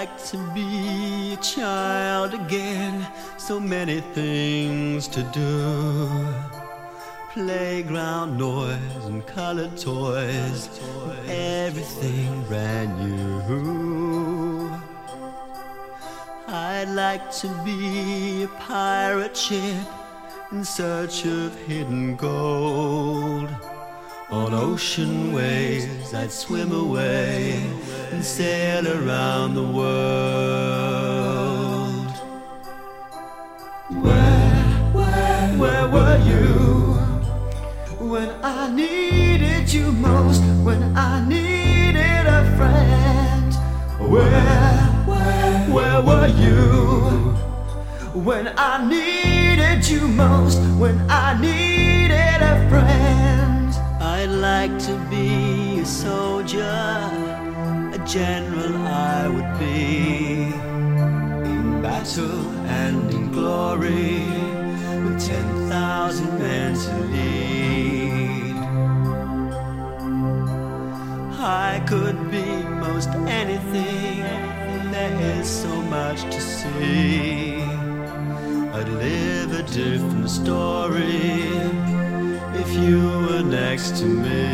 I'd like to be a child again. So many things to do. Playground noise and colored toys. Everything brand new. I'd like to be a pirate ship in search of hidden gold. On ocean waves, I'd swim away and sail around the world. Where, where, where were you when I needed you most? When I needed a friend? Where, where, where were you when I needed you most? When I needed a friend? I'd like to be a soldier, general I would be. In battle and in glory, with 10,000 men to lead. I could be most anything, there is so much to see. I'd live a different story if you were next to me.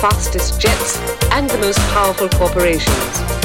Fastest jets, and the most powerful corporations.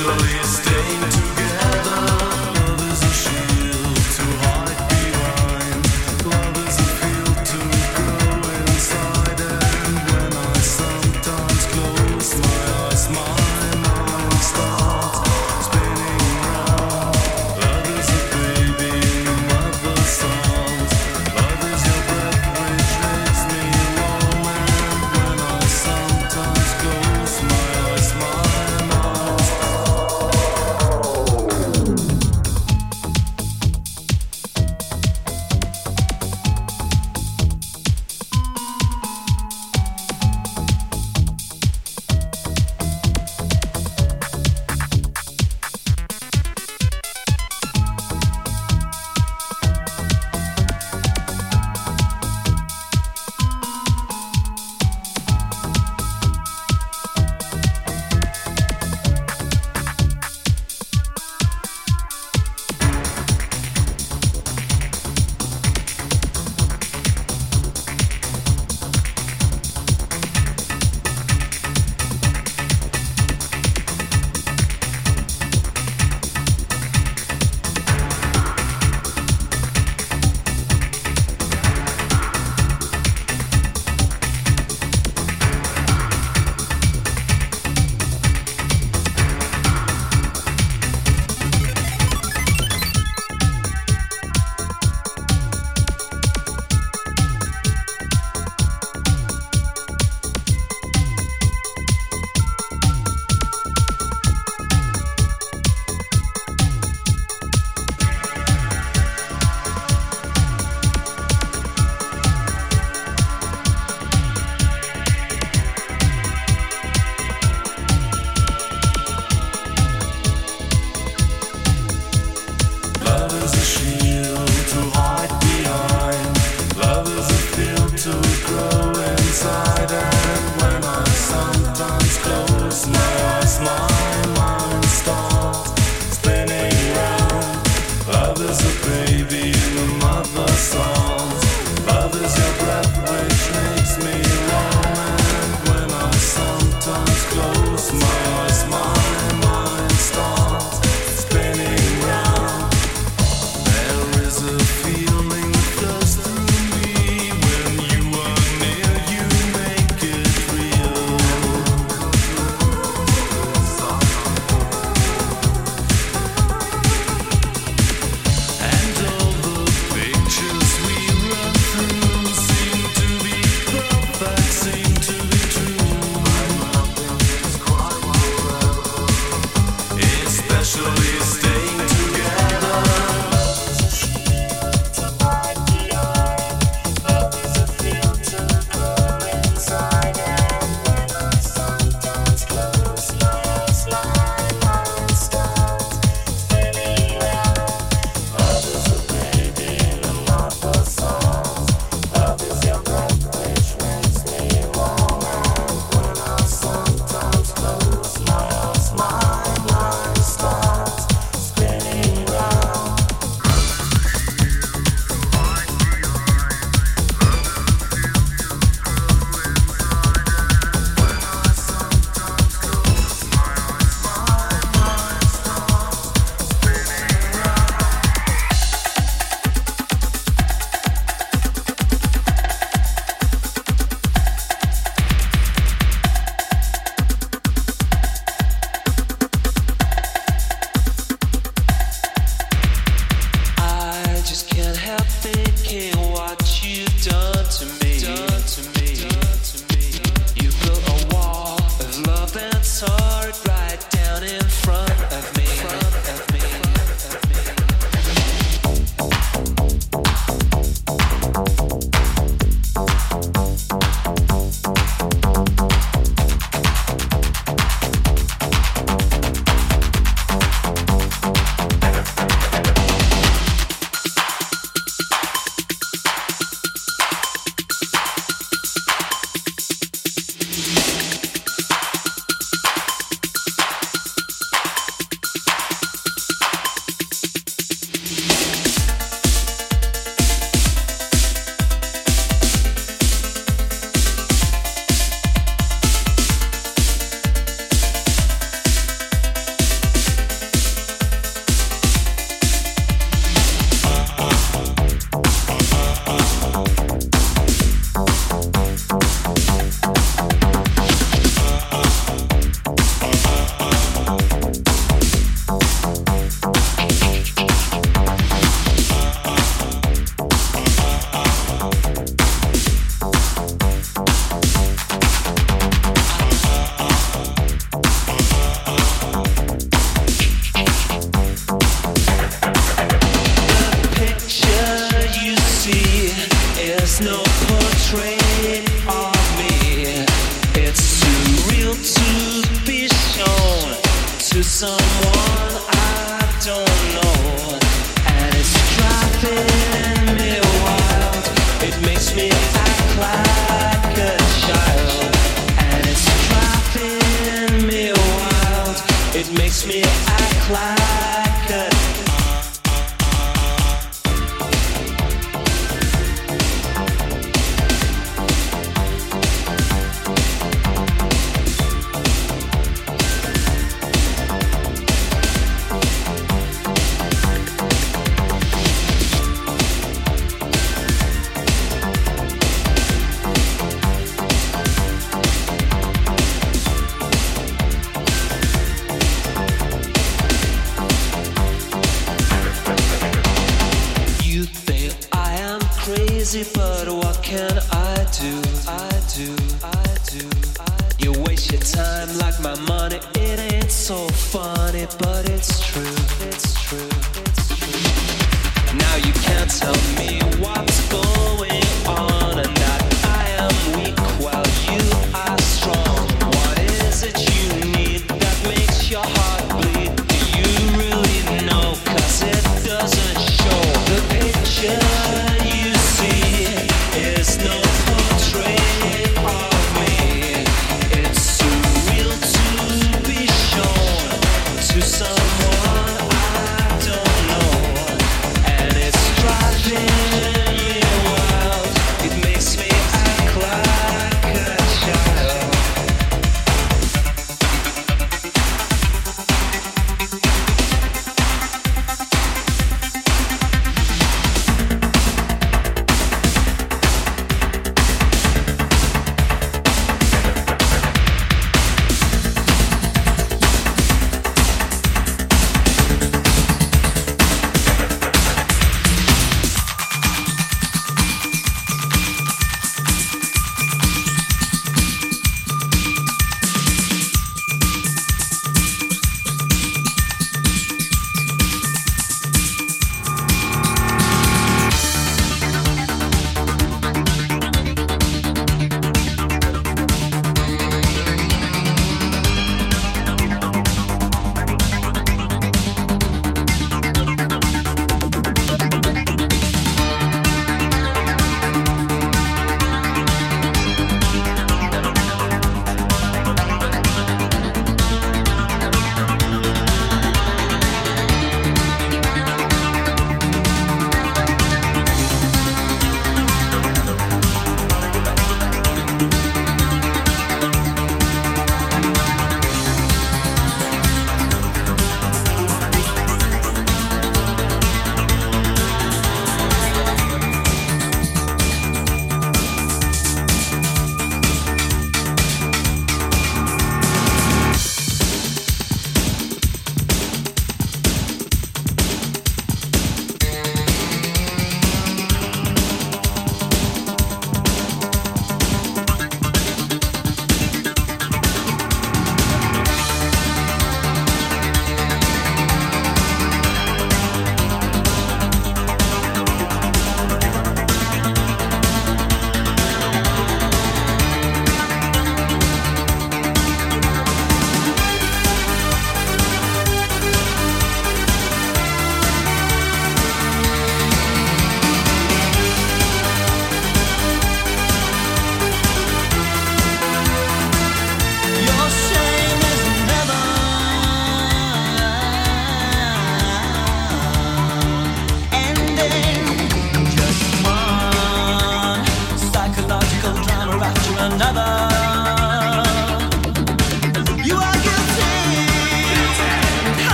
Especially staying together.